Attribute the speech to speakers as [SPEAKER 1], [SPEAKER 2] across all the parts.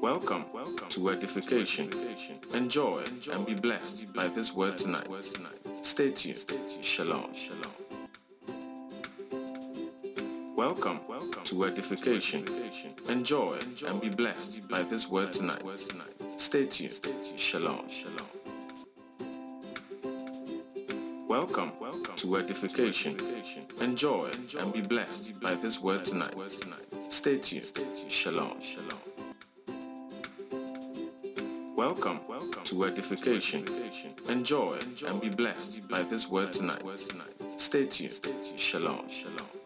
[SPEAKER 1] Welcome, welcome to edification. Enjoy and be blessed by this word tonight. Stay tuned. Shalom. Shalom. Welcome, welcome to edification. Enjoy and be blessed by this word tonight. Stay tuned. Shalom. Shalom. Welcome, welcome to edification. Enjoy and be blessed by this word tonight. Stay tuned. Shalom. Shalom. Welcome, welcome to edification. Enjoy and be blessed by this word tonight. Stay tuned. Shalom. Shalom.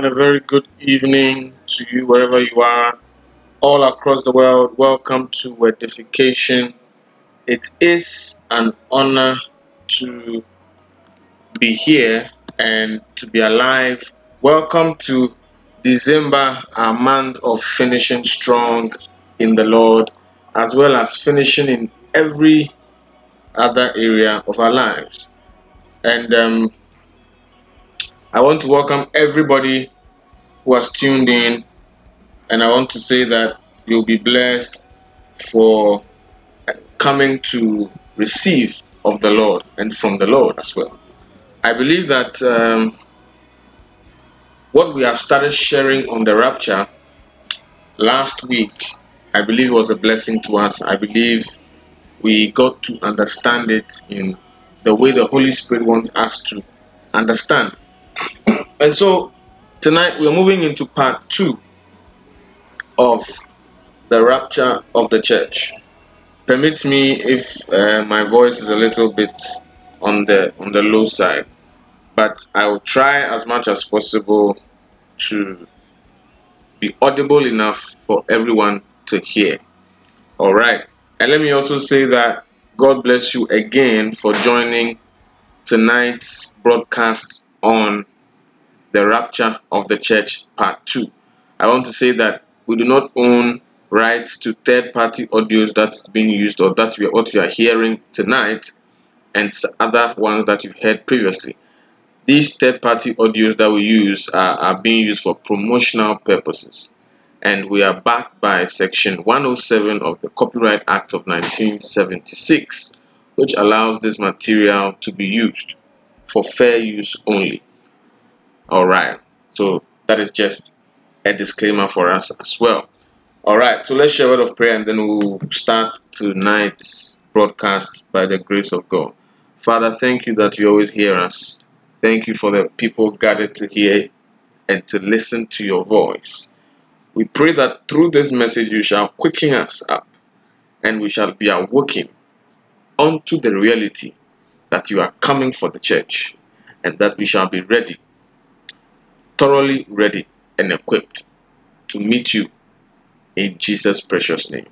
[SPEAKER 2] And
[SPEAKER 1] a very good evening to you wherever you are, all across the world. Welcome to Edification. It is an honor to be here and to be alive. Welcome to December, a month of finishing strong in the Lord, as well as finishing in every other area of our lives. And um, I want to welcome everybody who has tuned in, and I want to say that you'll be blessed for coming to receive of the Lord and from the Lord as well. I believe that um, what we have started sharing on the rapture last week, I believe was a blessing to us. I believe we got to understand it in the way the Holy Spirit wants us to understand. And so tonight we're moving into part two of the rapture of the church. Permit me if uh, my voice is a little bit on the on the low side, but I will try as much as possible to be audible enough for everyone to hear. All right. And let me also say that God bless you again for joining tonight's broadcast on the rapture of the church part 2 i want to say that we do not own rights to third party audios that's being used or that we are, what you are hearing tonight and other ones that you've heard previously. These third party audios that we use are, are being used for promotional purposes. And we are backed by section 107 of the copyright act of 1976 which allows this material to be used for fair use only all right. So that is just a disclaimer for us as well. All right. So let's share a word of prayer and then we'll start tonight's broadcast by the grace of God. Father, thank you that you always hear us. Thank you for the people gathered to hear and to listen to your voice. We pray that through this message you shall quicken us up and we shall be awoken unto the reality that you are coming for the church and that we shall be ready thoroughly ready and equipped to meet you in Jesus' precious name.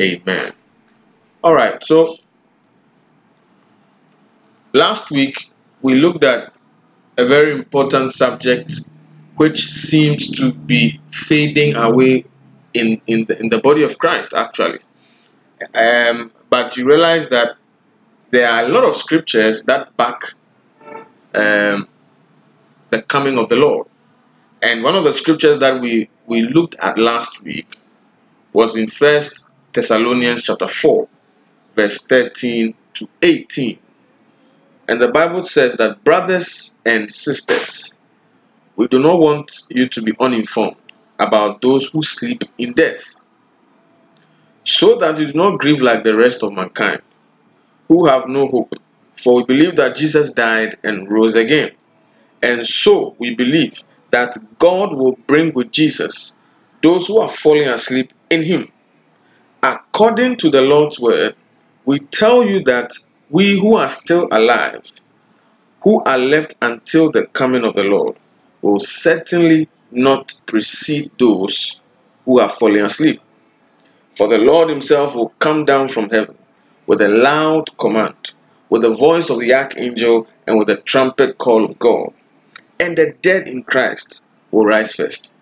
[SPEAKER 1] Amen. All right, so last week we looked at a very important subject which seems to be fading away in, in, the, in the body of Christ, actually. Um, but you realize that there are a lot of scriptures that back um, the coming of the Lord. And one of the scriptures that we, we looked at last week was in First Thessalonians chapter 4, verse 13 to 18. And the Bible says that brothers and sisters, we do not want you to be uninformed about those who sleep in death, so that you do not grieve like the rest of mankind, who have no hope. For we believe that Jesus died and rose again. And so we believe that God will bring with Jesus those who are falling asleep in him. According to the Lord's word, we tell you that we who are still alive, who are left until the coming of the Lord, will certainly not precede those who are falling asleep. For the Lord himself will come down from heaven with a loud command, with the voice of the archangel, and with the trumpet call of God. And the dead in Christ will rise first.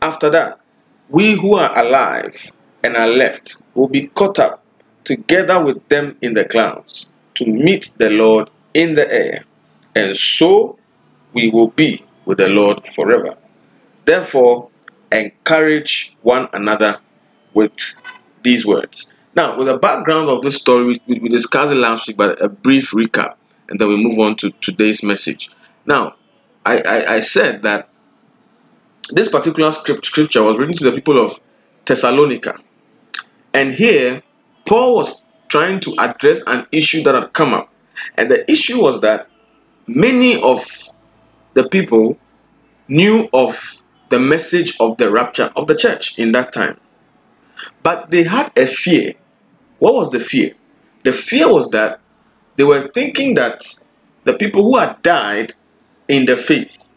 [SPEAKER 1] After that, we who are alive and are left will be caught up together with them in the clouds to meet the Lord in the air, and so we will be with the Lord forever. Therefore, encourage one another with these words. Now, with the background of this story, we, discussed it last week, but a brief recap, and then we move on to today's message. Now, I, I, I said that this particular script, scripture was written to the people of Thessalonica. And here, Paul was trying to address an issue that had come up. And the issue was that many of the people knew of the message of the rapture of the church in that time. But they had a fear. What was the fear? The fear was that they were thinking that the people who had died in the faith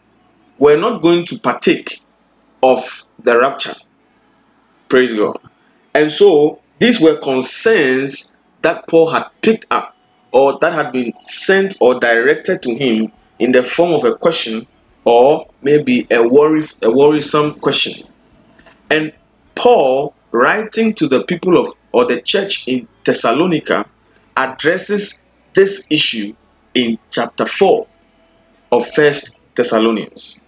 [SPEAKER 1] were not going to partake of the rapture. Praise God. And so these were concerns that Paul had picked up or that had been sent or directed to him in the form of a question or maybe a worry a worrisome question. And Paul writing to the people of or the church in Thessalonica addresses this issue in chapter 4 of first Thessalonians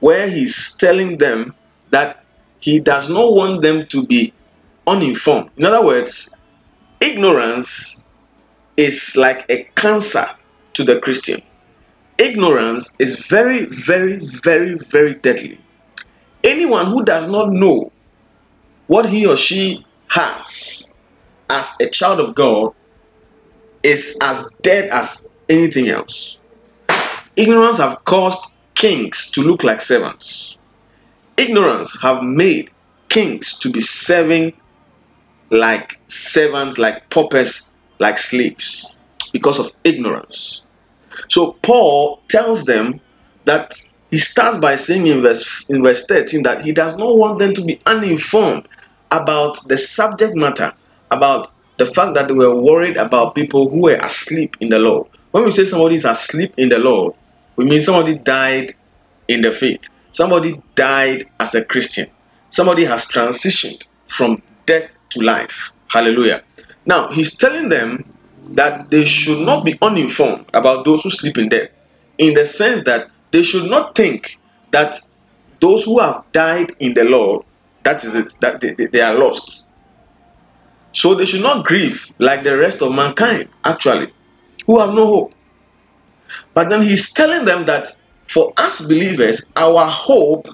[SPEAKER 1] where he's telling them that he does not want them to be uninformed. In other words, ignorance is like a cancer to the Christian. Ignorance is very, very, very, very deadly. Anyone who does not know what he or she has as a child of God is as dead as anything else. Ignorance have caused kings to look like servants. Ignorance have made kings to be serving like servants, like paupers, like slaves because of ignorance. So Paul tells them that he starts by saying in verse in verse 13 that he does not want them to be uninformed about the subject matter, about the fact that they were worried about people who were asleep in the Lord. When we say somebody is asleep in the Lord, we mean somebody died in the faith. Somebody died as a Christian. Somebody has transitioned from death to life. Hallelujah. Now, he's telling them that they should not be uninformed about those who sleep in death, in the sense that they should not think that those who have died in the Lord, that is it, that they, they, they are lost. So they should not grieve like the rest of mankind, actually, who have no hope. But then he's telling them that for us believers, our hope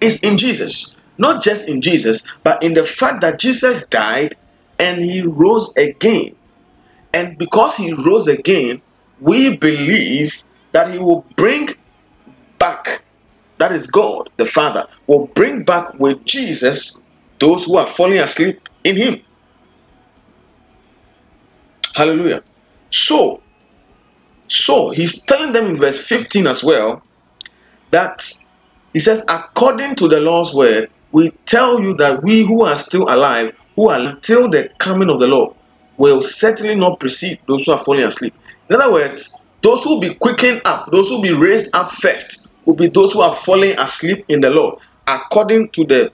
[SPEAKER 1] is in Jesus. Not just in Jesus, but in the fact that Jesus died and he rose again. And because he rose again, we believe that he will bring back, that is God, the Father, will bring back with Jesus those who are falling asleep in him. Hallelujah. So, so he's telling them in verse 15 as well that he says, according to the Lord's word, we tell you that we who are still alive, who are until the coming of the Lord, will certainly not precede those who are falling asleep. In other words, those who will be quickened up, those who will be raised up first, will be those who are falling asleep in the Lord, according to the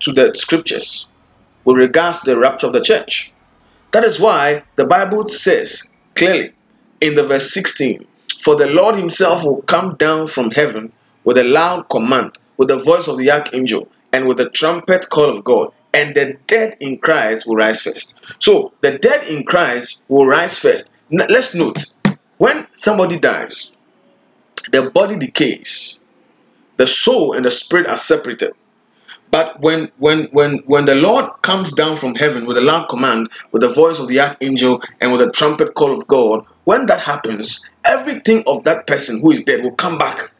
[SPEAKER 1] to the scriptures, with regards to the rapture of the church. That is why the Bible says clearly in the verse 16, for the Lord himself will come down from heaven with a loud command, with the voice of the archangel, and with the trumpet call of God, and the dead in Christ will rise first. So the dead in Christ will rise first. N- let's note when somebody dies, the body decays, the soul and the spirit are separated. But when when when when the Lord comes down from heaven with a loud command, with the voice of the archangel and with the trumpet call of God, when that happens, everything of that person who is dead will come back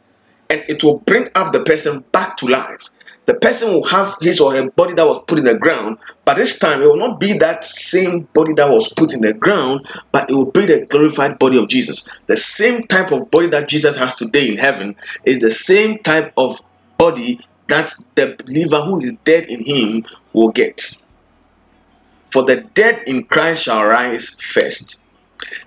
[SPEAKER 1] and it will bring up the person back to life. The person will have his or her body that was put in the ground, but this time it will not be that same body that was put in the ground, but it will be the glorified body of Jesus. The same type of body that Jesus has today in heaven is the same type of body that the believer who is dead in him will get. For the dead in Christ shall rise first.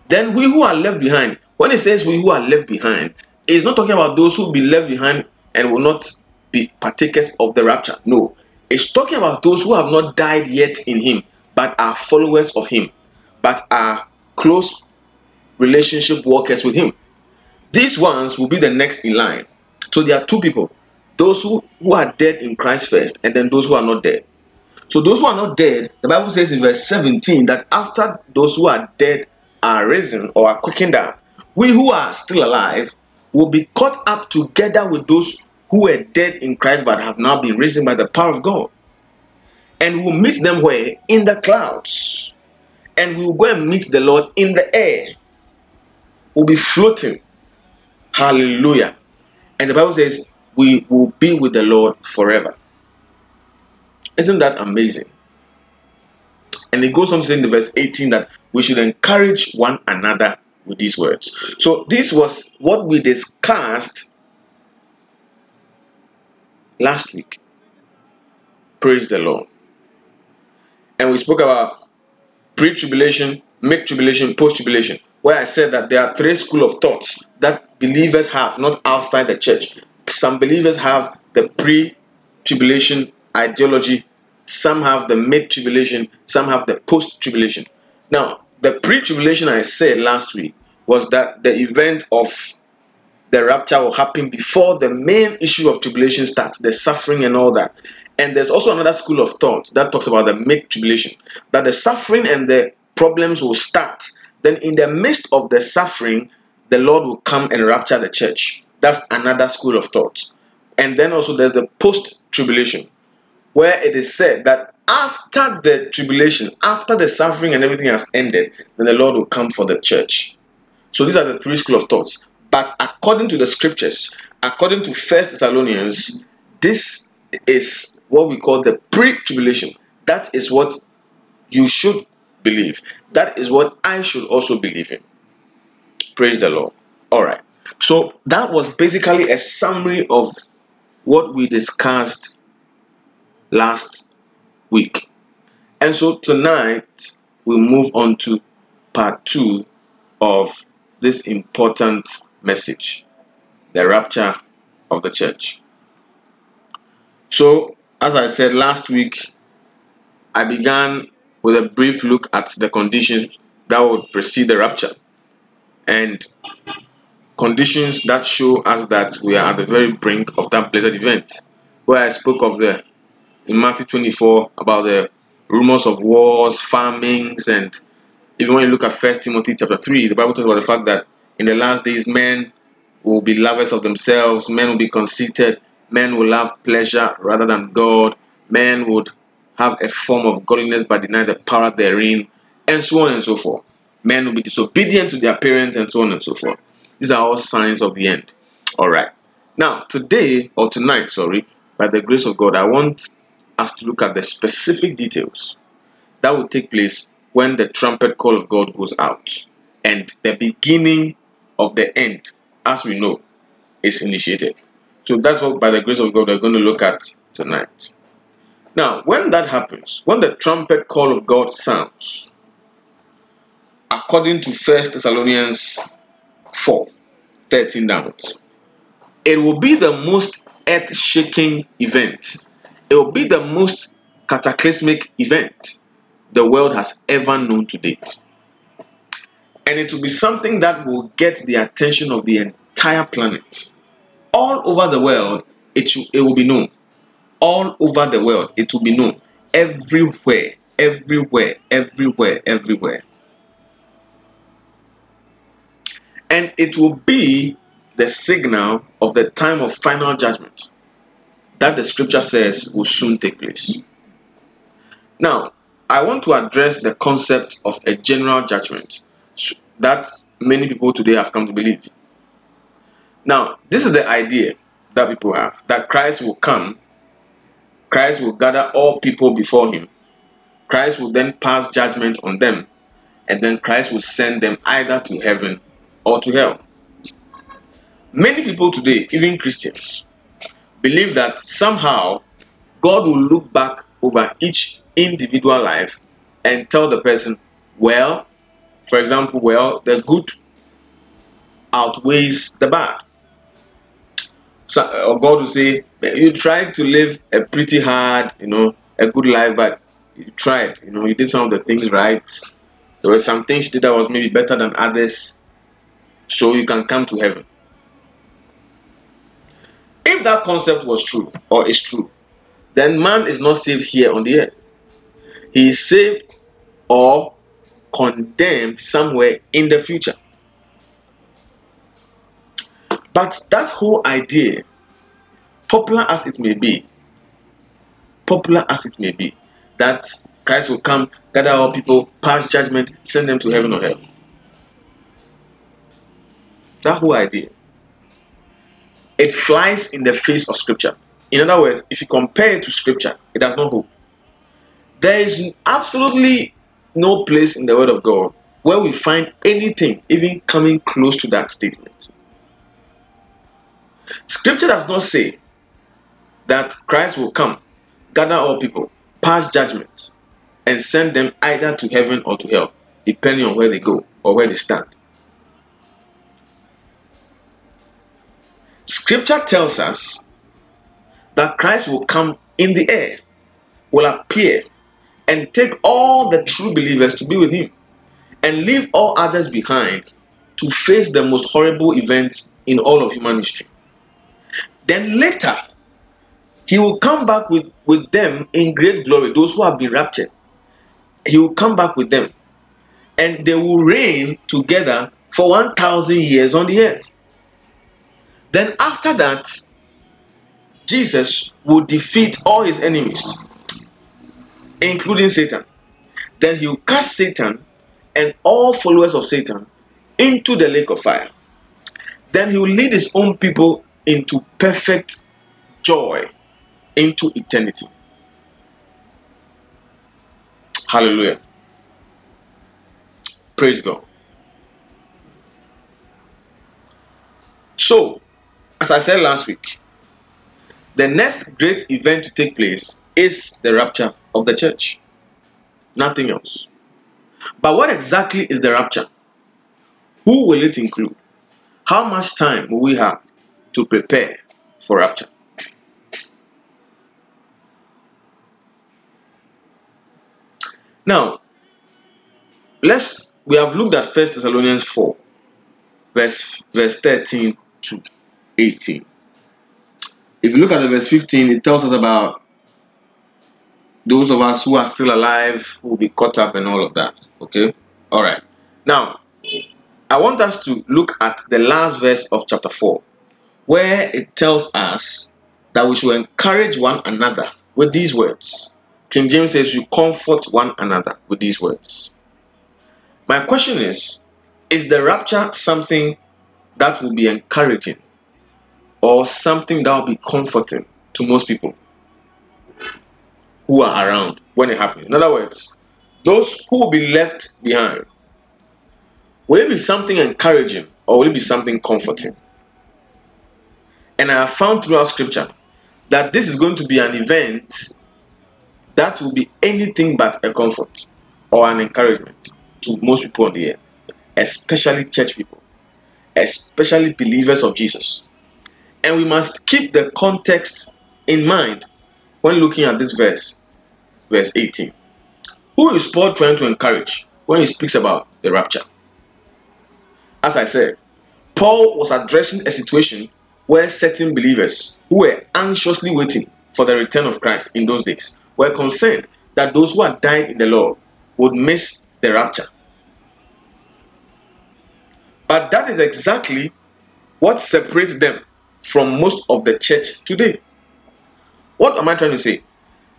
[SPEAKER 1] Then we who are left behind, when it says we who are left behind, it's not talking about those who will be left behind and will not be partakers of the rapture. No, it's talking about those who have not died yet in Him, but are followers of Him, but are close relationship workers with Him. These ones will be the next in line. So there are two people those who, who are dead in Christ first, and then those who are not dead. So those who are not dead, the Bible says in verse 17 that after those who are dead are risen or are quickened up, we who are still alive will be caught up together with those who were dead in Christ but have now been risen by the power of God. And we'll meet them where? In the clouds. And we'll go and meet the Lord in the air. We'll be floating. Hallelujah. And the Bible says, we will be with the Lord forever. Isn't that amazing? And it goes on to say in the verse 18 that we should encourage one another with these words. So, this was what we discussed last week. Praise the Lord. And we spoke about pre tribulation, mid tribulation, post tribulation, where I said that there are three school of thoughts that believers have, not outside the church. Some believers have the pre tribulation ideology, some have the mid tribulation, some have the post tribulation. Now, the pre tribulation I said last week was that the event of the rapture will happen before the main issue of tribulation starts, the suffering and all that. And there's also another school of thought that talks about the mid tribulation, that the suffering and the problems will start. Then, in the midst of the suffering, the Lord will come and rapture the church. That's another school of thought. And then also there's the post tribulation, where it is said that after the tribulation, after the suffering and everything has ended, then the Lord will come for the church. So these are the three school of thoughts. But according to the scriptures, according to First Thessalonians, this is what we call the pre-tribulation. That is what you should believe. That is what I should also believe in. Praise the Lord. All right. So that was basically a summary of what we discussed last week. And so tonight we move on to part two of this important message the rapture of the church. So, as I said last week, I began with a brief look at the conditions that would precede the rapture and conditions that show us that we are at the very brink of that blessed event. Where I spoke of the in Matthew 24 about the rumors of wars, famines, and even when you look at First Timothy chapter 3, the Bible talks about the fact that in the last days men will be lovers of themselves, men will be conceited, men will have pleasure rather than God, men would have a form of godliness but deny the power therein, and so on and so forth. Men will be disobedient to their parents, and so on and so forth. These are all signs of the end. All right. Now, today, or tonight, sorry, by the grace of God, I want us to look at the specific details that will take place when the trumpet call of God goes out and the beginning of the end, as we know, is initiated. So that's what, by the grace of God, we're going to look at tonight. Now, when that happens, when the trumpet call of God sounds, according to First Thessalonians 4 13 downwards, it will be the most earth shaking event. It will be the most cataclysmic event the world has ever known to date. And it will be something that will get the attention of the entire planet. All over the world, it, it will be known. All over the world, it will be known. Everywhere, everywhere, everywhere, everywhere. And it will be the signal of the time of final judgment that the scripture says will soon take place. Now, I want to address the concept of a general judgment that many people today have come to believe. Now, this is the idea that people have that Christ will come, Christ will gather all people before him, Christ will then pass judgment on them, and then Christ will send them either to heaven or to hell. Many people today, even Christians, believe that somehow God will look back over each individual life and tell the person, well, for example, well, the good outweighs the bad. So, or God will say, you tried to live a pretty hard, you know, a good life, but you tried, you know, you did some of the things right. There were some things you did that was maybe better than others, so you can come to heaven. If that concept was true or is true, then man is not saved here on the earth. He is saved or condemned somewhere in the future. But that whole idea, popular as it may be, popular as it may be, that Christ will come, gather all people, pass judgment, send them to heaven or hell. That whole idea. It flies in the face of Scripture. In other words, if you compare it to Scripture, it does not hold. There is absolutely no place in the Word of God where we find anything even coming close to that statement. Scripture does not say that Christ will come, gather all people, pass judgment, and send them either to heaven or to hell, depending on where they go or where they stand. Scripture tells us that Christ will come in the air, will appear, and take all the true believers to be with him, and leave all others behind to face the most horrible events in all of human history. Then later, he will come back with, with them in great glory, those who have been raptured. He will come back with them, and they will reign together for 1,000 years on the earth. Then, after that, Jesus will defeat all his enemies, including Satan. Then he will cast Satan and all followers of Satan into the lake of fire. Then he will lead his own people into perfect joy, into eternity. Hallelujah. Praise God. So, as I said last week, the next great event to take place is the rapture of the church. Nothing else. But what exactly is the rapture? Who will it include? How much time will we have to prepare for rapture? Now, let's we have looked at First Thessalonians 4, verse verse 13 to 18. If you look at the verse 15, it tells us about those of us who are still alive who will be caught up and all of that. Okay? All right. Now, I want us to look at the last verse of chapter 4, where it tells us that we should encourage one another with these words. King James says, You comfort one another with these words. My question is Is the rapture something that will be encouraging or something that will be comforting to most people who are around when it happens? In other words, those who will be left behind, will it be something encouraging or will it be something comforting? And I have found throughout scripture that this is going to be an event that will be anything but a comfort or an encouragement to most people on the earth, especially church people, especially believers of Jesus. And we must keep the context in mind when looking at this verse, verse 18. Who is Paul trying to encourage when he speaks about the rapture? As I said, Paul was addressing a situation where certain believers who were anxiously waiting for the return of Christ in those days were concerned that those who had died in the Lord would miss the rapture. But that is exactly what separates them from most of the church today. What am I trying to say?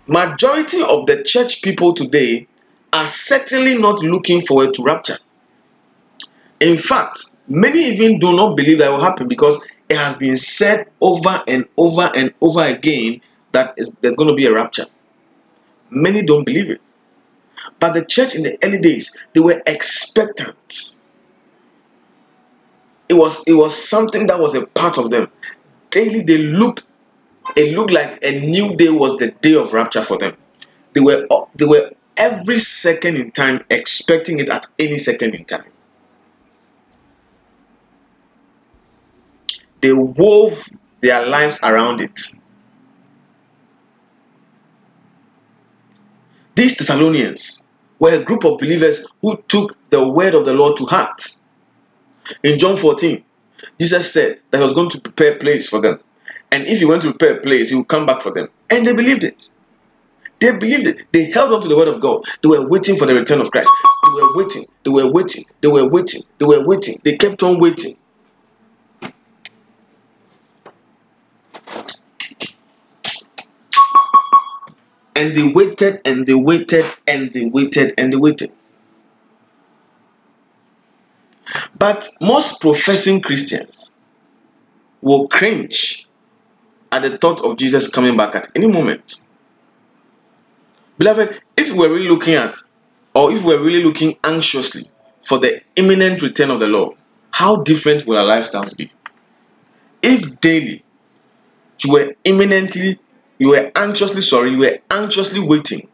[SPEAKER 1] Majority of the church people today are certainly not looking forward to rapture. In fact, many even do not believe that will happen because it has been said over and over and over again that there's going to be a rapture. Many don't believe it. But the church in the early days, they were expectant. It was it was something that was a part of them. Daily they looked it looked like a new day was the day of rapture for them. They were they were every second in time expecting it at any second in time. They wove their lives around it. These Thessalonians were a group of believers who took the word of the Lord to heart. In John 14, Jesus said that he was going to prepare a place for them. And if he went to prepare a place, he would come back for them. And they believed it. They believed it. They held on to the word of God. They were waiting for the return of Christ. They were waiting. They were waiting. They were waiting. They were waiting. They kept on waiting. And they waited and they waited and they waited and they waited. But most professing Christians will cringe at the thought of Jesus coming back at any moment. Beloved, if we're really looking at, or if we're really looking anxiously for the imminent return of the Lord, how different will our lifestyles be? If daily you were imminently you were anxiously sorry, you were anxiously waiting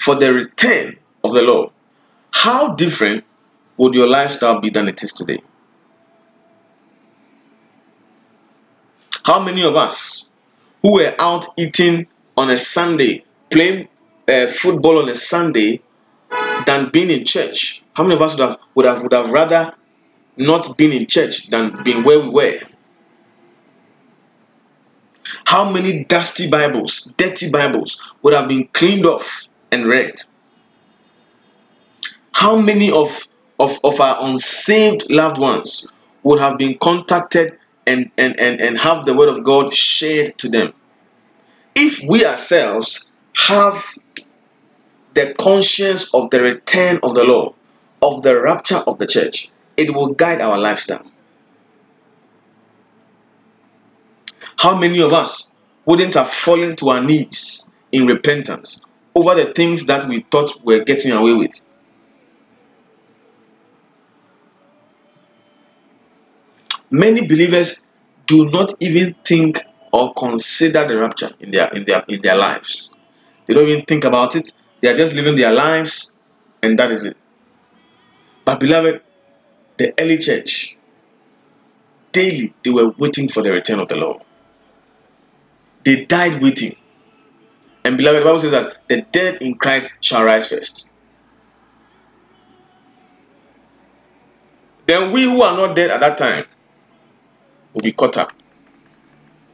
[SPEAKER 1] for the return of the Lord, how different would your lifestyle be than it is today? How many of us who were out eating on a Sunday, playing uh, football on a Sunday, than being in church? How many of us would have would have would have rather not been in church than been where we were? How many dusty Bibles, dirty Bibles would have been cleaned off and read? How many of, of, of our unsaved loved ones would have been contacted and, and, and, and have the word of God shared to them? If we ourselves have the conscience of the return of the Lord, of the rapture of the church, it will guide our lifestyle. How many of us wouldn't have fallen to our knees in repentance over the things that we thought we were getting away with? Many believers do not even think or consider the rapture in their in their in their lives. They don't even think about it. They are just living their lives and that is it. But beloved, the early church daily they were waiting for the return of the Lord. They died waiting. And beloved, the Bible says that the dead in Christ shall rise first. Then we who are not dead at that time will be caught up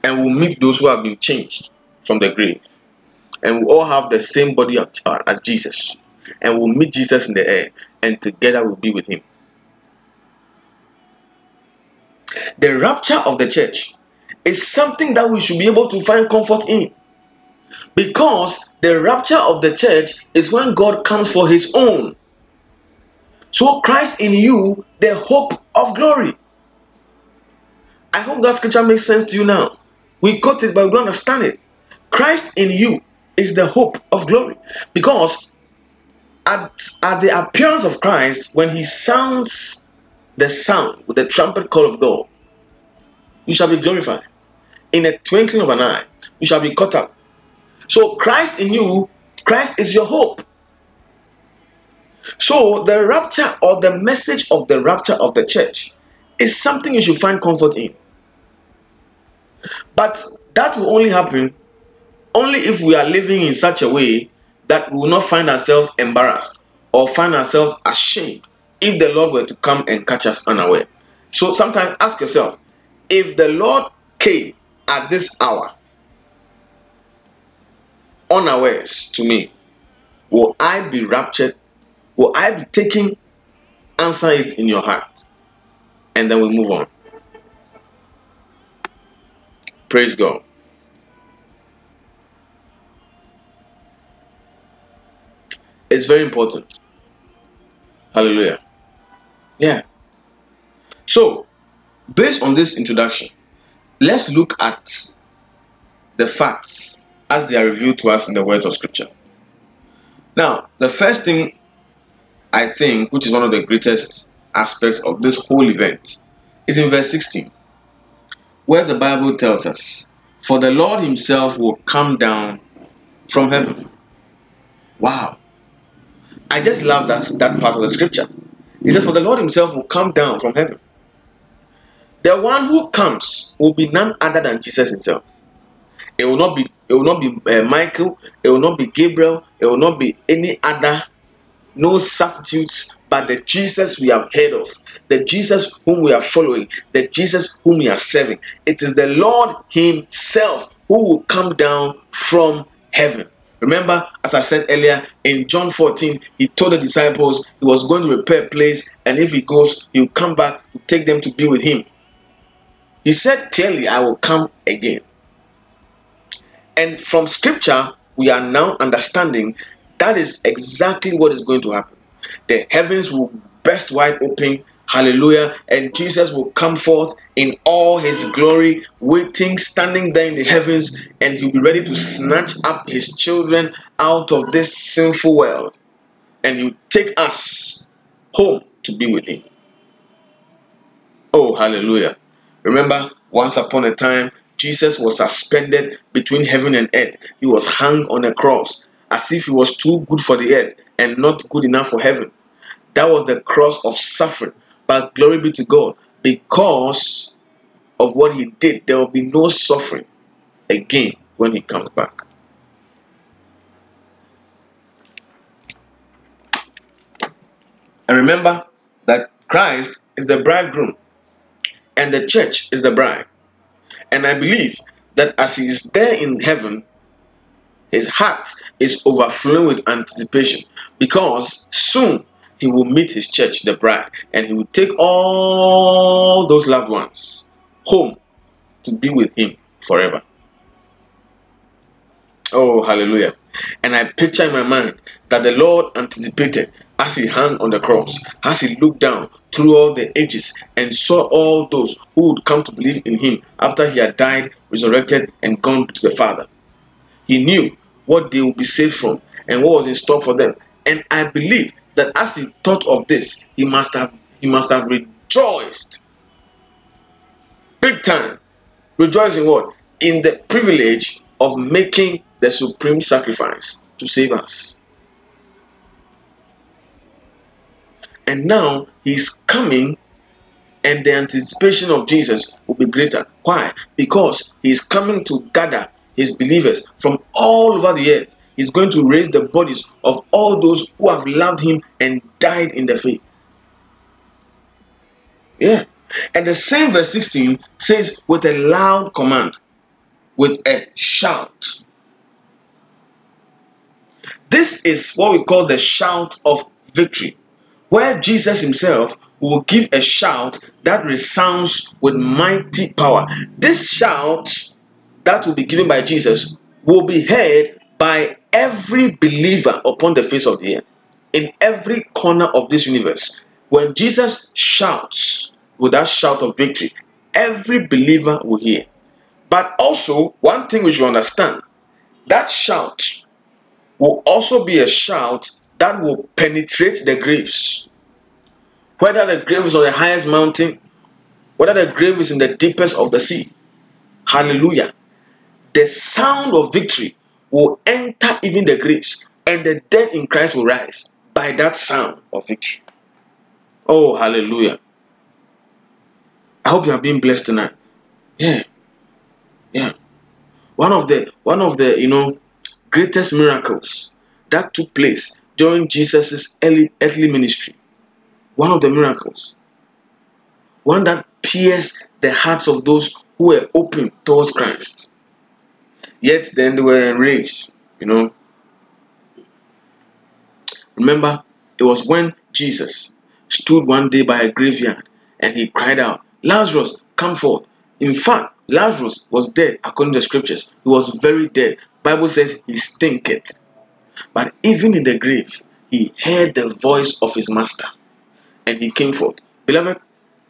[SPEAKER 1] and will meet those who have been changed from the grave. And we'll all have the same body as Jesus. And we'll meet Jesus in the air, and together we'll be with him. The rapture of the church is something that we should be able to find comfort in. Because the rapture of the church is when God comes for his own. So Christ in you, the hope of glory. I hope that scripture makes sense to you now. We got it, but we don't understand it. Christ in you is the hope of glory. Because at, at the appearance of Christ, when he sounds the sound with the trumpet call of God, you shall be glorified. In a twinkling of an eye, you shall be caught up. So Christ in you, Christ is your hope. So the rapture or the message of the rapture of the church is something you should find comfort in. But that will only happen only if we are living in such a way that we will not find ourselves embarrassed or find ourselves ashamed if the Lord were to come and catch us unaware. So sometimes ask yourself if the Lord came at this hour unawares to me, will I be raptured? Will I be taking? Answer it in your heart. And then we move on. Praise God. It's very important. Hallelujah. Yeah. So, based on this introduction, let's look at the facts as they are revealed to us in the words of Scripture. Now, the first thing I think, which is one of the greatest aspects of this whole event, is in verse 16, where the Bible tells us, For the Lord Himself will come down from heaven. Wow. I just love that, that part of the scripture. He says, For the Lord Himself will come down from heaven. The one who comes will be none other than Jesus Himself. It will not be. It will not be uh, Michael. It will not be Gabriel. It will not be any other. No substitutes, but the Jesus we have heard of, the Jesus whom we are following, the Jesus whom we are serving. It is the Lord Himself who will come down from heaven. Remember, as I said earlier, in John 14, he told the disciples he was going to prepare a place, and if he goes, he'll come back to take them to be with him. He said clearly, I will come again. And from scripture, we are now understanding that is exactly what is going to happen. The heavens will burst wide open, hallelujah, and Jesus will come forth in all his glory, waiting, standing there in the heavens, and he'll be ready to snatch up his children out of this sinful world. And he'll take us home to be with him. Oh, hallelujah. Remember, once upon a time, Jesus was suspended between heaven and earth. He was hung on a cross as if he was too good for the earth and not good enough for heaven. That was the cross of suffering. But glory be to God, because of what he did, there will be no suffering again when he comes back. And remember that Christ is the bridegroom and the church is the bride. And I believe that as he is there in heaven, his heart is overflowing with anticipation because soon he will meet his church, the bride, and he will take all those loved ones home to be with him forever. Oh, hallelujah. And I picture in my mind that the Lord anticipated as he hung on the cross, as he looked down through all the ages and saw all those who would come to believe in him after he had died, resurrected, and gone to the Father. He knew what they will be saved from and what was in store for them. And I believe that as he thought of this, he must have he must have rejoiced big time. Rejoicing what? In the privilege of making the supreme sacrifice to save us. And now he's coming, and the anticipation of Jesus will be greater. Why? Because he's coming to gather his believers from all over the earth. He's going to raise the bodies of all those who have loved him and died in the faith. Yeah. And the same verse 16 says, with a loud command, with a shout. This is what we call the shout of victory, where Jesus himself will give a shout that resounds with mighty power. This shout that will be given by Jesus will be heard by every believer upon the face of the earth, in every corner of this universe. When Jesus shouts with that shout of victory, every believer will hear. But also, one thing we should understand that shout will also be a shout that will penetrate the graves. Whether the grave is on the highest mountain, whether the grave is in the deepest of the sea. Hallelujah. The sound of victory will enter even the graves, and the dead in Christ will rise by that sound of victory. Oh, hallelujah. I hope you have been blessed tonight. Yeah. Yeah. One of the one of the you know greatest miracles that took place during Jesus' early earthly ministry. One of the miracles. One that pierced the hearts of those who were open towards Christ. Yet then they were enraged, you know. Remember, it was when Jesus stood one day by a graveyard and he cried out, Lazarus, come forth. In fact, Lazarus was dead according to the scriptures. He was very dead. Bible says he stinketh. But even in the grave, he heard the voice of his master and he came forth. Beloved,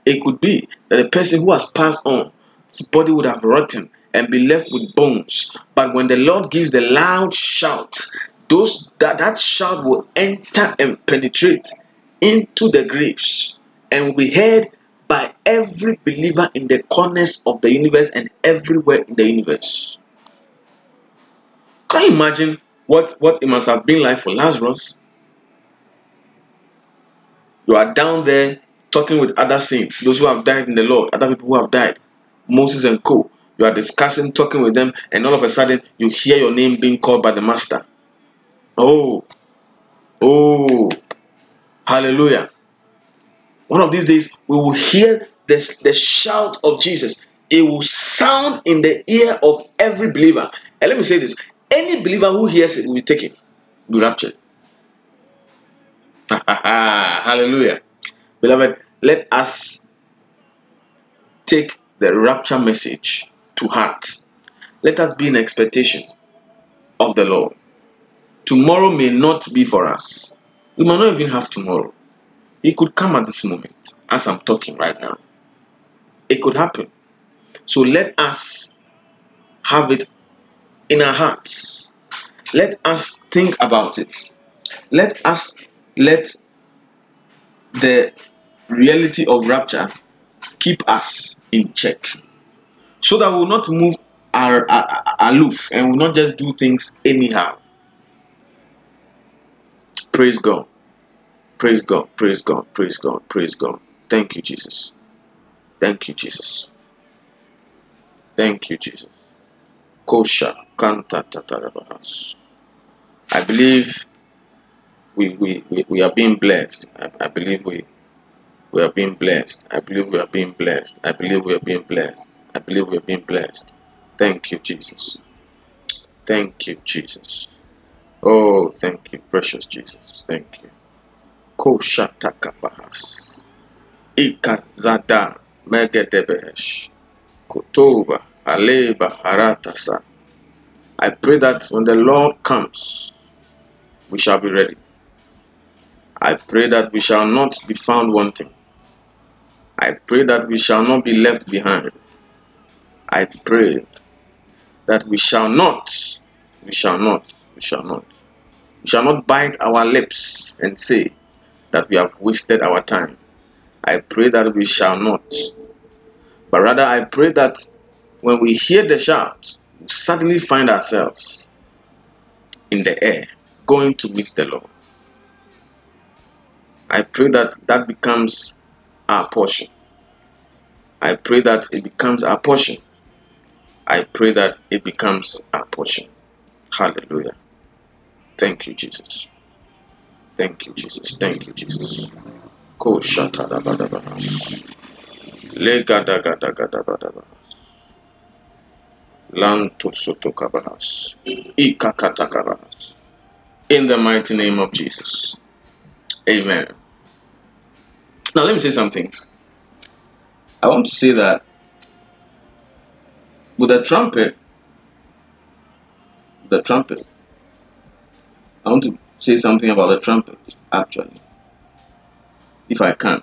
[SPEAKER 1] it could be that the person who has passed on, his body would have rotten and be left with bones. But when the Lord gives the loud shout, those that, that shout will enter and penetrate into the graves and will be heard by every believer in the corners of the universe and everywhere in the universe. Can you imagine what, what it must have been like for Lazarus? You are down there talking with other saints, those who have died in the Lord, other people who have died, Moses and co. You are discussing, talking with them, and all of a sudden you hear your name being called by the Master. Oh, oh, hallelujah. One of these days, we will hear the, the shout of Jesus. It will sound in the ear of every believer. And let me say this any believer who hears it will be taken, be raptured. Hallelujah. Beloved, let us take the rapture message to heart. Let us be in expectation of the Lord. Tomorrow may not be for us. We might not even have tomorrow. It could come at this moment as I'm talking right now. It could happen. So let us have it in our hearts. Let us think about it. Let us let the reality of rapture keep us in check so that we will not move ar- a- a- aloof and will not just do things anyhow. Praise God. Praise God. Praise God. Praise God. Praise God. Thank you, Jesus. Thank you, Jesus. Thank you, Jesus. Kosha kanta tatarabahas. I believe we, we, we, we are being blessed. I, I believe we we are being blessed. I believe we are being blessed. I believe we are being blessed. I believe we are being blessed. Thank you, Jesus. Thank you, Jesus. Oh, thank you, precious Jesus. Thank you. Ikazada Megedebesh. Kotoba Aleba Haratasa. I pray that when the Lord comes, we shall be ready. I pray that we shall not be found wanting. I pray that we shall not be left behind. I pray that we shall not, we shall not, we shall not, we shall not bite our lips and say that we have wasted our time. I pray that we shall not, but rather I pray that when we hear the shout, we suddenly find ourselves in the air going to meet the Lord. I pray that that becomes our portion. I pray that it becomes our portion. I pray that it becomes our portion. Hallelujah. Thank you, Jesus. Thank you, Jesus. Thank you, Jesus. Ko shatadabadabahas. Legadagadagadabadabahas. Lantosotokabahas. Ikakatakabahas. In the mighty name of Jesus. Amen. Now, let me say something. I want to say that with the trumpet, the trumpet, I want to say something about the trumpet, actually, if I can.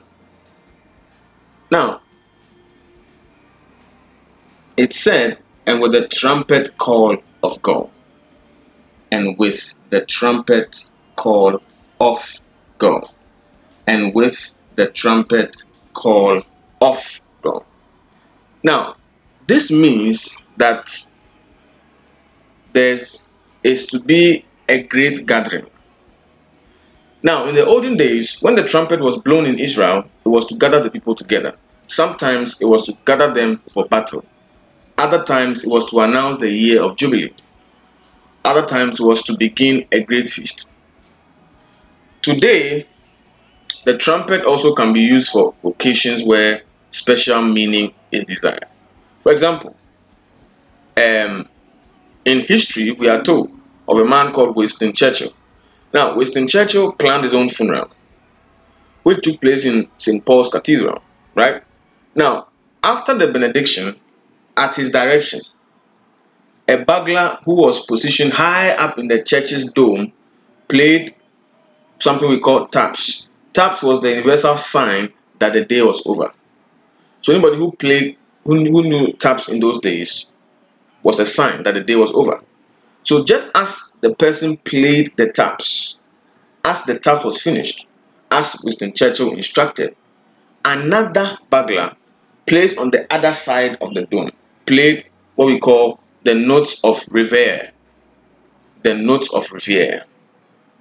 [SPEAKER 1] Now, it said, and with the trumpet call of God, and with the trumpet call of God, and with the trumpet call of God. Now, this means that there's is to be a great gathering. Now, in the olden days, when the trumpet was blown in Israel, it was to gather the people together. Sometimes it was to gather them for battle. Other times it was to announce the year of Jubilee. Other times it was to begin a great feast. Today, the trumpet also can be used for occasions where special meaning is desired. For example, um, in history, we are told of a man called Winston Churchill. Now, Winston Churchill planned his own funeral, which took place in St. Paul's Cathedral, right? Now, after the benediction, at his direction, a burglar who was positioned high up in the church's dome played something we call taps. Taps was the universal sign that the day was over. So anybody who played, who, who knew taps in those days, was a sign that the day was over. So just as the person played the taps, as the tap was finished, as Winston Churchill instructed, another burglar placed on the other side of the dome played what we call the notes of reveille. The notes of reveille.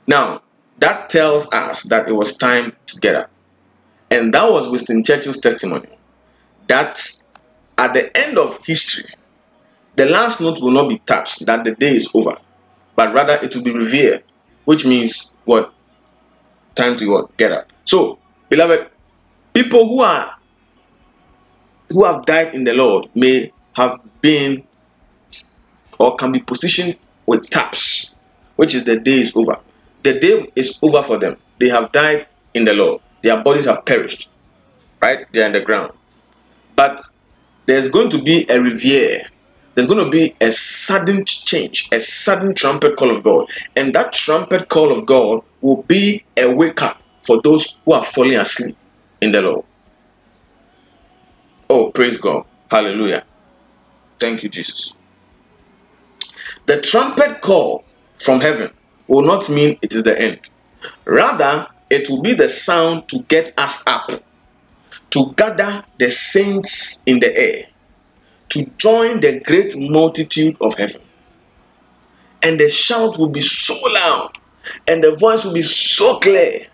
[SPEAKER 1] Now, that tells us that it was time to get up. And that was Winston Churchill's testimony that at the end of history, the last note will not be taps, that the day is over, but rather it will be reveille, which means what? Time to what? Get up. So, beloved, people who are who have died in the Lord may have been or can be positioned with taps, which is the day is over. The day is over for them. They have died in the Lord. Their bodies have perished, right? They're in the ground. But there's going to be a reveille. There's going to be a sudden change, a sudden trumpet call of God. And that trumpet call of God will be a wake up for those who are falling asleep in the Lord. Oh, praise God. Hallelujah. Thank you, Jesus. The trumpet call from heaven will not mean it is the end. Rather, it will be the sound to get us up, to gather the saints in the air, to join the great multitude of heaven. And the shout will be so loud, and the voice will be so clear.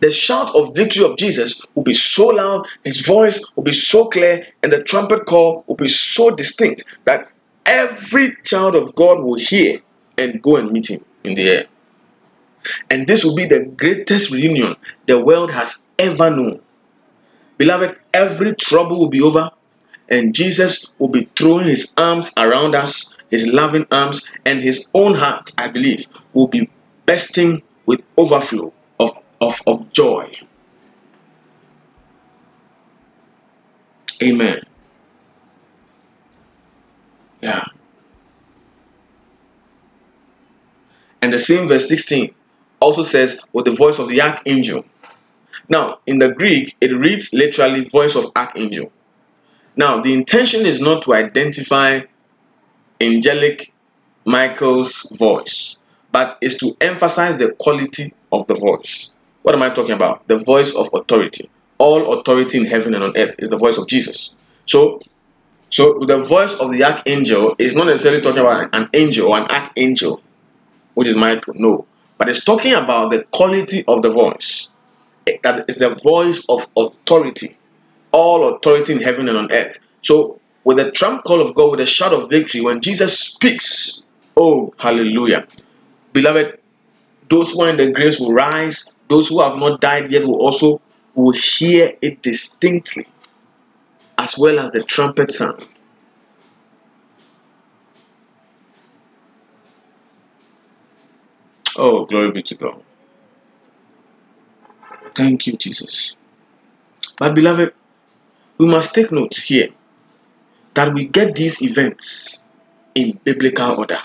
[SPEAKER 1] The shout of victory of Jesus will be so loud, his voice will be so clear, and the trumpet call will be so distinct that every child of God will hear and go and meet him in the air. And this will be the greatest reunion the world has ever known. Beloved, every trouble will be over, and Jesus will be throwing his arms around us, his loving arms, and his own heart, I believe, will be bursting with overflow of, of, of joy. Amen. Yeah. And the same verse 16 also says, with the voice of the archangel. Now, in the Greek, it reads literally voice of archangel. Now, the intention is not to identify angelic Michael's voice, but is to emphasize the quality of the voice. What am I talking about? The voice of authority. All authority in heaven and on earth is the voice of Jesus. So, so the voice of the archangel is not necessarily talking about an angel or an archangel, which is Michael. No, but it's talking about the quality of the voice. Eh, that is the voice of authority. All authority in heaven and on earth. So, with the trump call of God, with the shout of victory, when Jesus speaks, oh, hallelujah. Beloved, those who are in the graves will rise. Those who have not died yet will also will hear it distinctly, as well as the trumpet sound. Oh, glory be to God. Thank you, Jesus. But, beloved, we must take note here that we get these events in biblical order.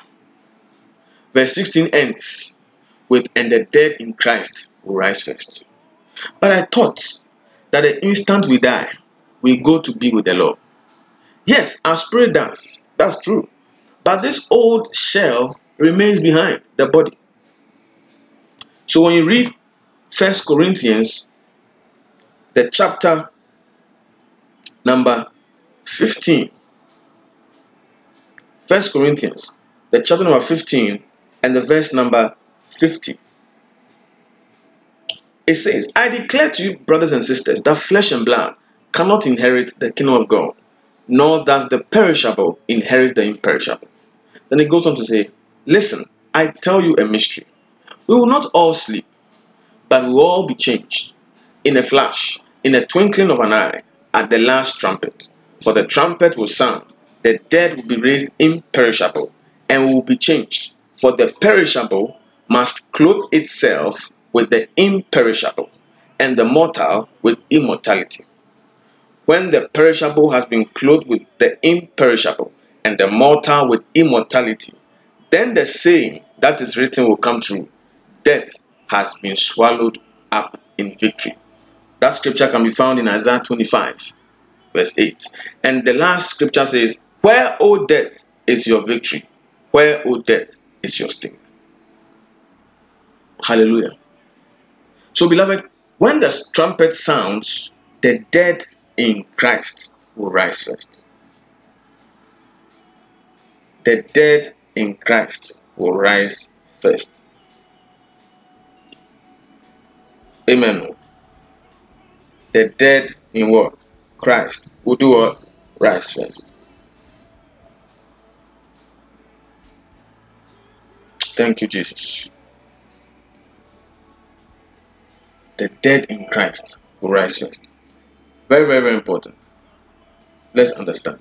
[SPEAKER 1] Verse 16 ends with, and the dead in Christ will rise first. But I thought that the instant we die, we go to be with the Lord. Yes, our spirit does. That's true. But this old shell remains behind the body. So when you read First Corinthians, the chapter number 15, First Corinthians, the chapter number 15, and the verse number 50. It says, I declare to you, brothers and sisters, that flesh and blood cannot inherit the kingdom of God, nor does the perishable inherit the imperishable. Then it goes on to say, Listen, I tell you a mystery. We will not all sleep, but we will all be changed in a flash, in a twinkling of an eye, at the last trumpet. For the trumpet will sound, the dead will be raised imperishable, and we will be changed. For the perishable must clothe itself with the imperishable, and the mortal with immortality. When the perishable has been clothed with the imperishable, and the mortal with immortality, then the saying that is written will come true death has been swallowed up in victory. That scripture can be found in Isaiah 25, verse 8. And the last scripture says, Where, O death, is your victory? Where, O death, is your sting? Hallelujah. So, beloved, when the trumpet sounds, the dead in Christ will rise first. The dead in Christ will rise first. Amen. The dead in what? Christ will do what? Rise first. Thank you, Jesus. The dead in Christ will rise first. Very, very, very important. Let's understand.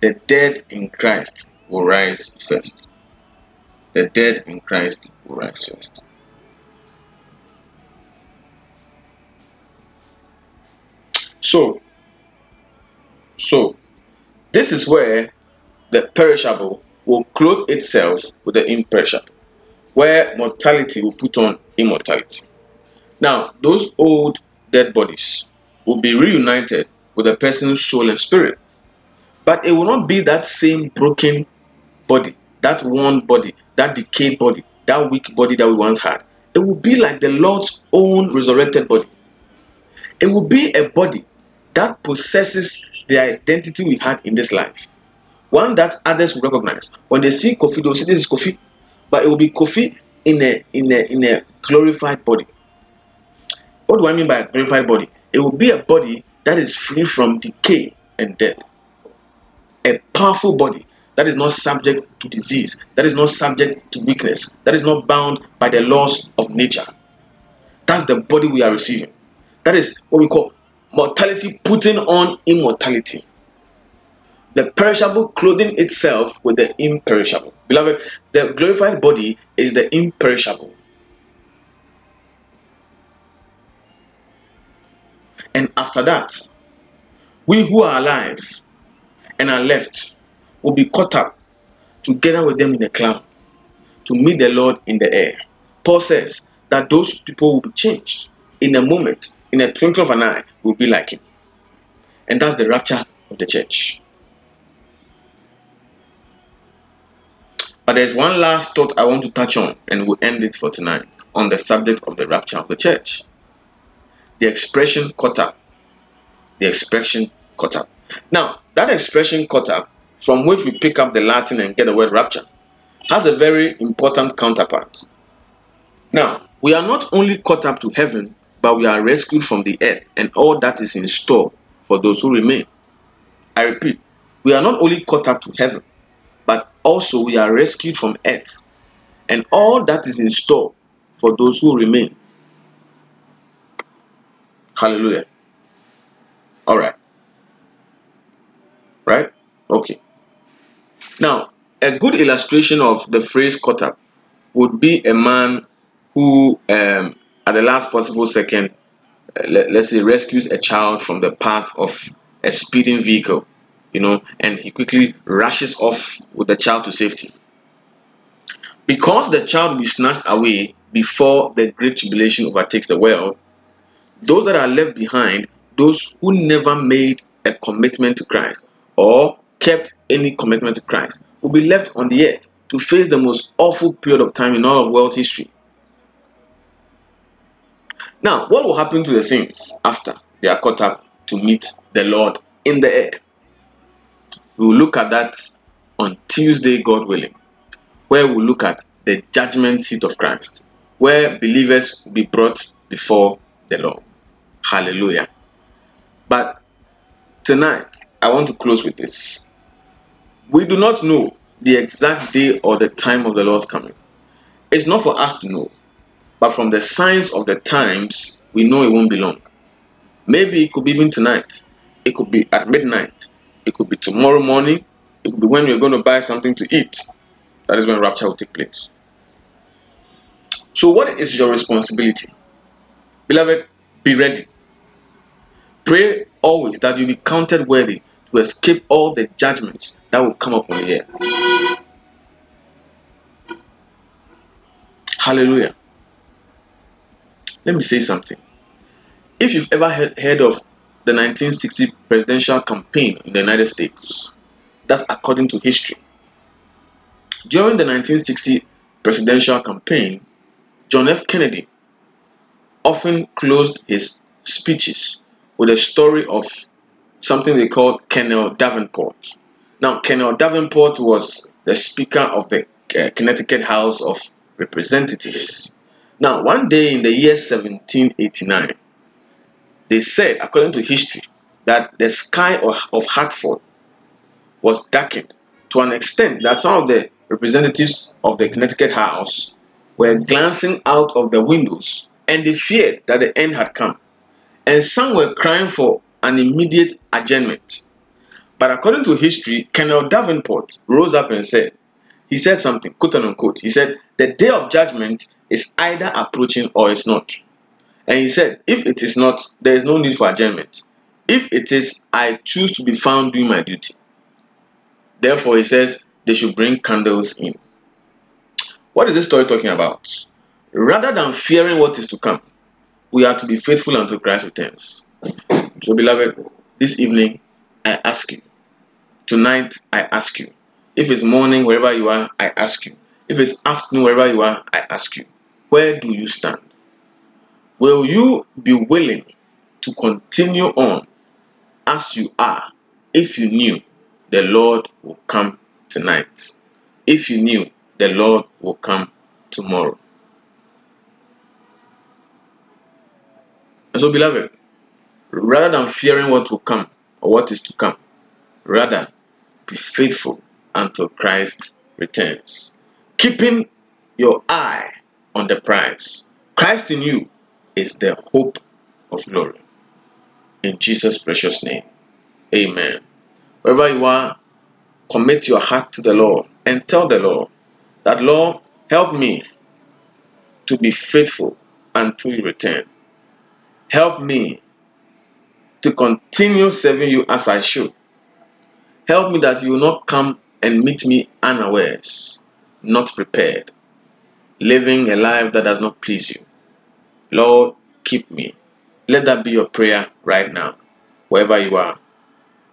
[SPEAKER 1] The dead in Christ will rise first. The dead in Christ will rise first. So, so this is where the perishable will clothe itself with the imperishable, where mortality will put on immortality. Now, those old dead bodies will be reunited with a person's soul and spirit, but it will not be that same broken body, that worn body, that decayed body, that weak body that we once had. It will be like the Lord's own resurrected body. It will be a body that possesses the identity we had in this life. One that others will recognize. When they see Kofi, they'll say this is Kofi, but it will be Kofi in a in a in a glorified body. What do I mean by a glorified body? It will be a body that is free from decay and death. A powerful body that is not subject to disease, that is not subject to weakness, that is not bound by the laws of nature. That's the body we are receiving. That is what we call mortality putting on immortality. The perishable clothing itself with the imperishable. Beloved, the glorified body is the imperishable. And after that, we who are alive and are left will be caught up together with them in the cloud to meet the Lord in the air. Paul says that those people will be changed in a moment, in a twinkle of an eye, we'll be like him. And that's the rapture of the church. But there's one last thought I want to touch on, and we'll end it for tonight on the subject of the rapture of the church. The expression caught up. The expression caught up. Now, that expression caught up, from which we pick up the Latin and get the word rapture, has a very important counterpart. Now, we are not only caught up to heaven, but we are rescued from the earth and all that is in store for those who remain. I repeat, we are not only caught up to heaven, but also we are rescued from earth and all that is in store for those who remain. Hallelujah. All right. Right? Okay. Now, a good illustration of the phrase caught up would be a man who, um, at the last possible second, uh, let, let's say, rescues a child from the path of a speeding vehicle, you know, and he quickly rushes off with the child to safety. Because the child will be snatched away before the great tribulation overtakes the world, those that are left behind, those who never made a commitment to Christ or kept any commitment to Christ, will be left on the earth to face the most awful period of time in all of world history. Now, what will happen to the saints after they are caught up to meet the Lord in the air? We will look at that on Tuesday, God willing, where we'll look at the judgment seat of Christ, where believers will be brought before the Lord. Hallelujah. But tonight, I want to close with this. We do not know the exact day or the time of the Lord's coming. It's not for us to know, but from the signs of the times, we know it won't be long. Maybe it could be even tonight, it could be at midnight, it could be tomorrow morning, it could be when you're going to buy something to eat. That is when rapture will take place. So, what is your responsibility? Beloved, be ready. Pray always that you be counted worthy to escape all the judgments that will come upon the earth. Hallelujah. Let me say something. If you've ever heard, of the 1960 presidential campaign in the United States, that's according to history. During the 1960 presidential campaign, John F. Kennedy often closed his speeches with a story of something they called Colonel Davenport. Now, Colonel Davenport was the Speaker of the uh, Connecticut House of Representatives. Now, one day in the year 1789, they said, according to history, that the sky of, of Hartford was darkened to an extent that some of the representatives of the Connecticut House were glancing out of the windows and they feared that the end had come. And some were crying for an immediate adjournment. But according to history, Colonel Davenport rose up and said, he said something, quote unquote. He said, The day of judgment is either approaching or it's not. And he said, If it is not, there is no need for adjournment. If it is, I choose to be found doing my duty. Therefore, he says, they should bring candles in. What is this story talking about? Rather than fearing what is to come, we are to be faithful until Christ returns. So, beloved, this evening I ask you, tonight I ask you, if it's morning wherever you are, I ask you, if it's afternoon wherever you are, I ask you, where do you stand? Will you be willing to continue on as you are if you knew the Lord will come tonight? If you knew the Lord will come tomorrow. And so, beloved, rather than fearing what will come or what is to come, rather be faithful until Christ returns. Keeping your eye on the prize. Christ in you is the hope of glory. In Jesus' precious name. Amen. Wherever you are, commit your heart to the Lord and tell the Lord that, Lord, help me to be faithful until you return. Help me to continue serving you as I should. Help me that you will not come and meet me unawares, not prepared, living a life that does not please you. Lord, keep me. Let that be your prayer right now, wherever you are.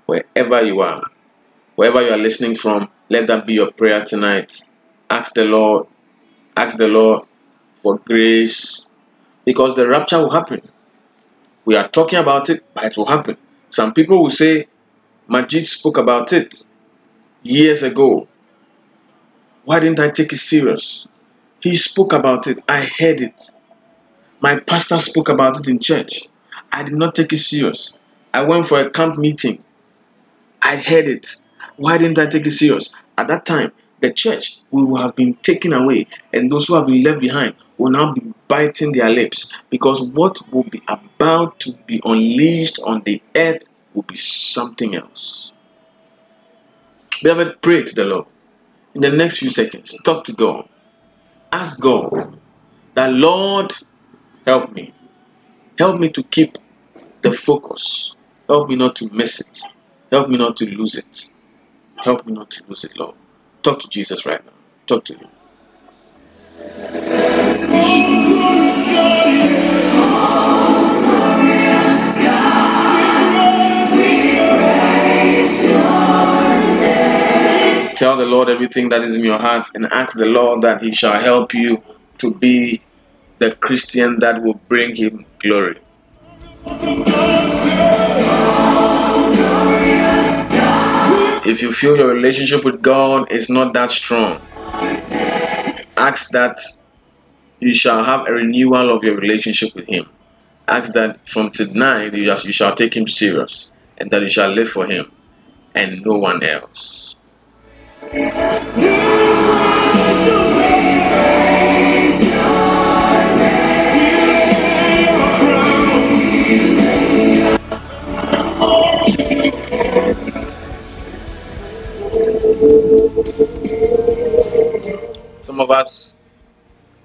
[SPEAKER 1] Wherever you are, wherever you are listening from, let that be your prayer tonight. Ask the Lord, ask the Lord for grace, because the rapture will happen. We are talking about it, but it will happen. Some people will say, Majeed spoke about it years ago. Why didn't I take it serious? He spoke about it. I heard it. My pastor spoke about it in church. I did not take it serious. I went for a camp meeting. I heard it. Why didn't I take it serious? At that time, the church will have been taken away, and those who have been left behind will now be biting their lips because what will be about to be unleashed on the earth will be something else. Beloved, pray to the Lord. In the next few seconds, talk to God. Ask God that, Lord, help me. Help me to keep the focus. Help me not to miss it. Help me not to lose it. Help me not to lose it, Lord. Talk to Jesus right now. Talk to Him. Tell the Lord everything that is in your heart and ask the Lord that He shall help you to be the Christian that will bring Him glory. If you feel your relationship with God is not that strong, ask that you shall have a renewal of your relationship with Him. Ask that from tonight you shall- take Him serious and that you shall live for Him and no one else. Some of us,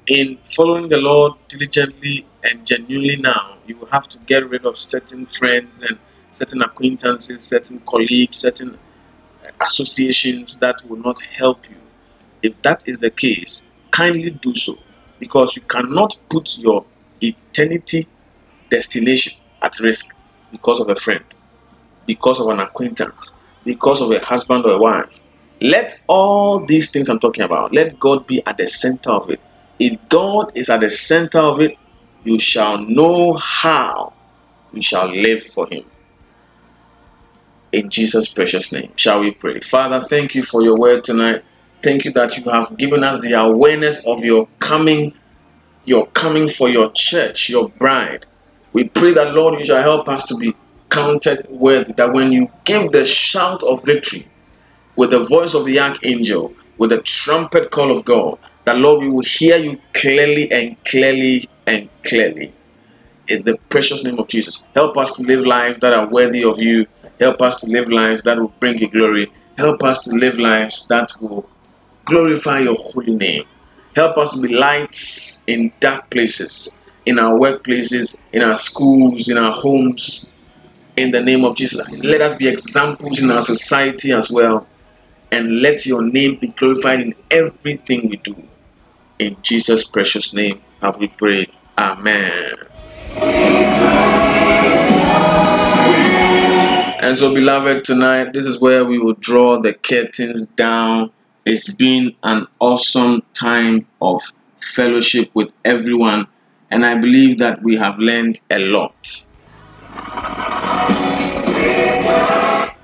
[SPEAKER 1] in following the Lord diligently and genuinely now, you have to get rid of certain friends and certain acquaintances, certain colleagues, certain associations that will not help you. If that is the case, kindly do so because you cannot put your eternity destination at risk because of a friend, because of an acquaintance, because of a husband or a wife. Let all these things I'm talking about, let God be at the center of it. If God is at the center of it, you shall know how you shall live for Him. In Jesus' precious name, shall we pray? Father, thank you for your word tonight. Thank you that you have given us the awareness of your coming, your coming for your church, your bride. We pray that, Lord, you shall help us to be counted worthy, that when you give the shout of victory, with the voice of the archangel, with the trumpet call of God, that Lord, we will hear you clearly and clearly and clearly. In the precious name of Jesus, help us to live lives that are worthy of you. Help us to live lives that will bring you glory. Help us to live lives that will glorify your holy name. Help us be lights in dark places, in our workplaces, in our schools, in our homes. In the name of Jesus, let us be examples in our society as well and let your name be glorified in everything we do. In Jesus' precious name have we prayed. Amen. And so, beloved, tonight, this is where we will draw the curtains down. It's been an awesome time of fellowship with everyone, and I believe that we have learned a lot.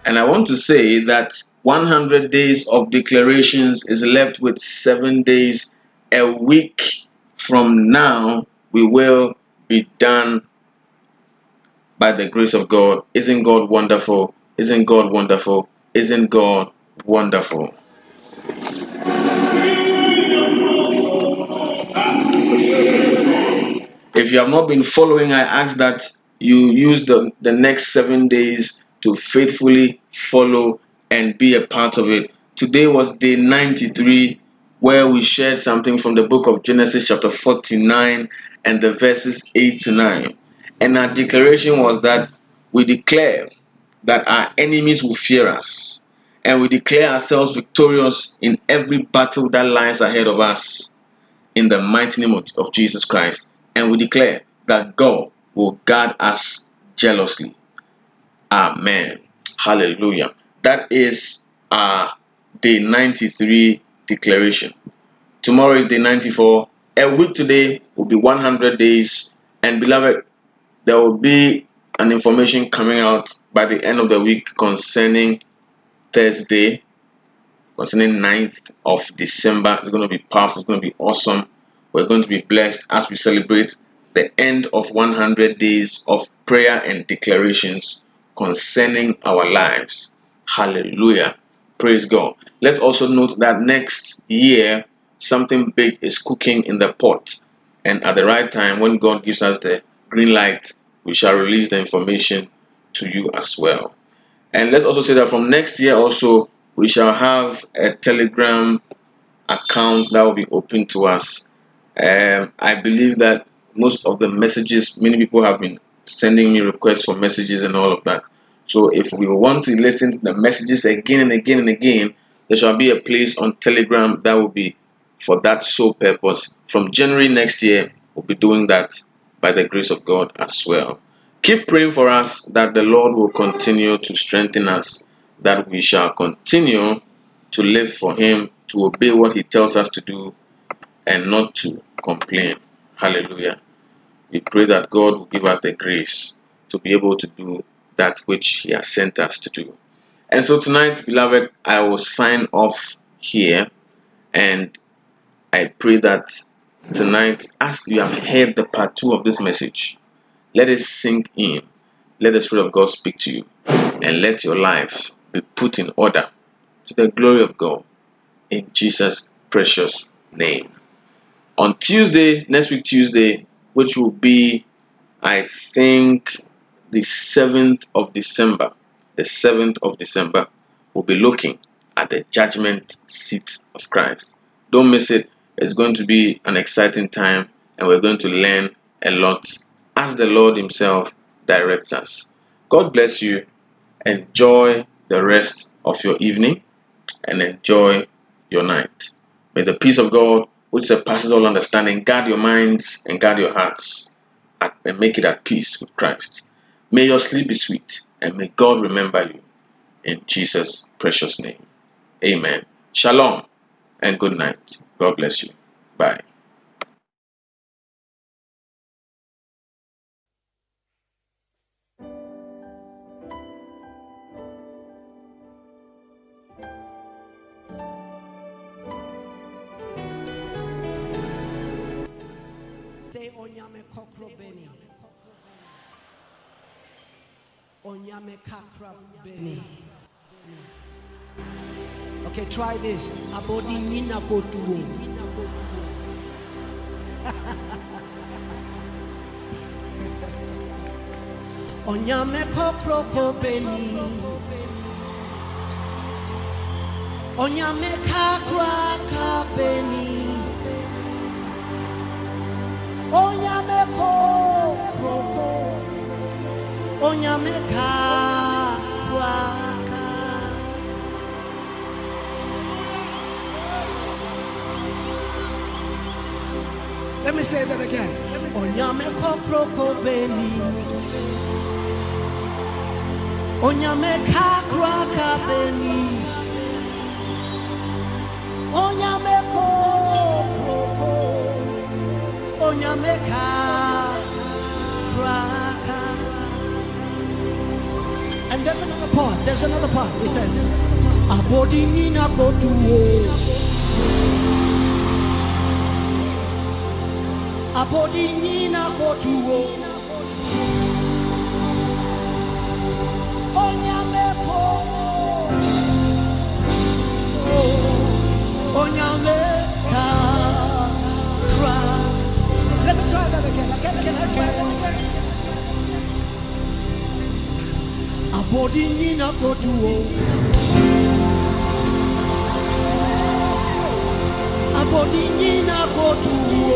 [SPEAKER 1] And I want to say that 100 days of declarations is left with seven days. A week from now, we will be done by the grace of God. Isn't God wonderful? Isn't God wonderful? Isn't God wonderful? If you have not been following, I ask that you use the, the next seven days to faithfully follow and be a part of it. Today was day 93, where we shared something from the book of Genesis, chapter 49, and the verses 8 to 9. And our declaration was that we declare that our enemies will fear us, and we declare ourselves victorious in every battle that lies ahead of us in the mighty name of, Jesus Christ. And we declare that God will guard us jealously. Amen. Hallelujah. That is our day 93 declaration. Tomorrow is day 94. A week today will be 100 days. And beloved, there will be an information coming out by the end of the week concerning Thursday, concerning 9th of December. It's going to be powerful. It's going to be awesome. We're going to be blessed as we celebrate the end of 100 days of prayer and declarations concerning our lives. Hallelujah. Praise God. Let's also note that next year, something big is cooking in the pot. And at the right time, when God gives us the green light, we shall release the information to you as well. And let's also say that from next year, also, we shall have a Telegram account that will be open to us. Um, I believe that most of the messages, many people have been sending me requests for messages and all of that. So if we want to listen to the messages again and again and again, there shall be a place on Telegram that will be for that sole purpose. From January next year, we'll be doing that by the grace of God as well. Keep praying for us that the Lord will continue to strengthen us, that we shall continue to live for Him, to obey what He tells us to do, and not to complain. Hallelujah. We pray that God will give us the grace to be able to do that which He has sent us to do. And so tonight, beloved, I will sign off here and I pray that tonight, as you have heard the part two of this message, let it sink in. Let the Spirit of God speak to you and let your life be put in order to the glory of God in Jesus' precious name. On Tuesday, next week, Tuesday, which will be, I think, the 7th of December, the 7th of December, we'll be looking at the judgment seat of Christ. Don't miss it. It's going to be an exciting time, and we're going to learn a lot as the Lord Himself directs us. God bless you. Enjoy the rest of your evening and enjoy your night. May the peace of God, which surpasses all understanding, guard your minds and guard your hearts and make it at peace with Christ. May your sleep be sweet and may God remember you in Jesus' precious name. Amen. Shalom and good night. God bless you. Bye.
[SPEAKER 2] Say onyame kokro beni. Onyame kakra beni. Okay, try this. Abodi nina kotuo. Onyame kokro ko beni. Onyame kakra ka beni. Onyame ko. Onyame kakra Let me say that again. Onyame kopro kobeni. Onyame kakra kabeni. Onyame kopro. Onyame kakra. And there's another part. There's another part. It says, "Abodini na kotuo." apodi nyina kotuo. Onyameko oh, onyameka crack let me try that again. Can, I try that again? Nyina kotuo. Apodi nyina kotuo.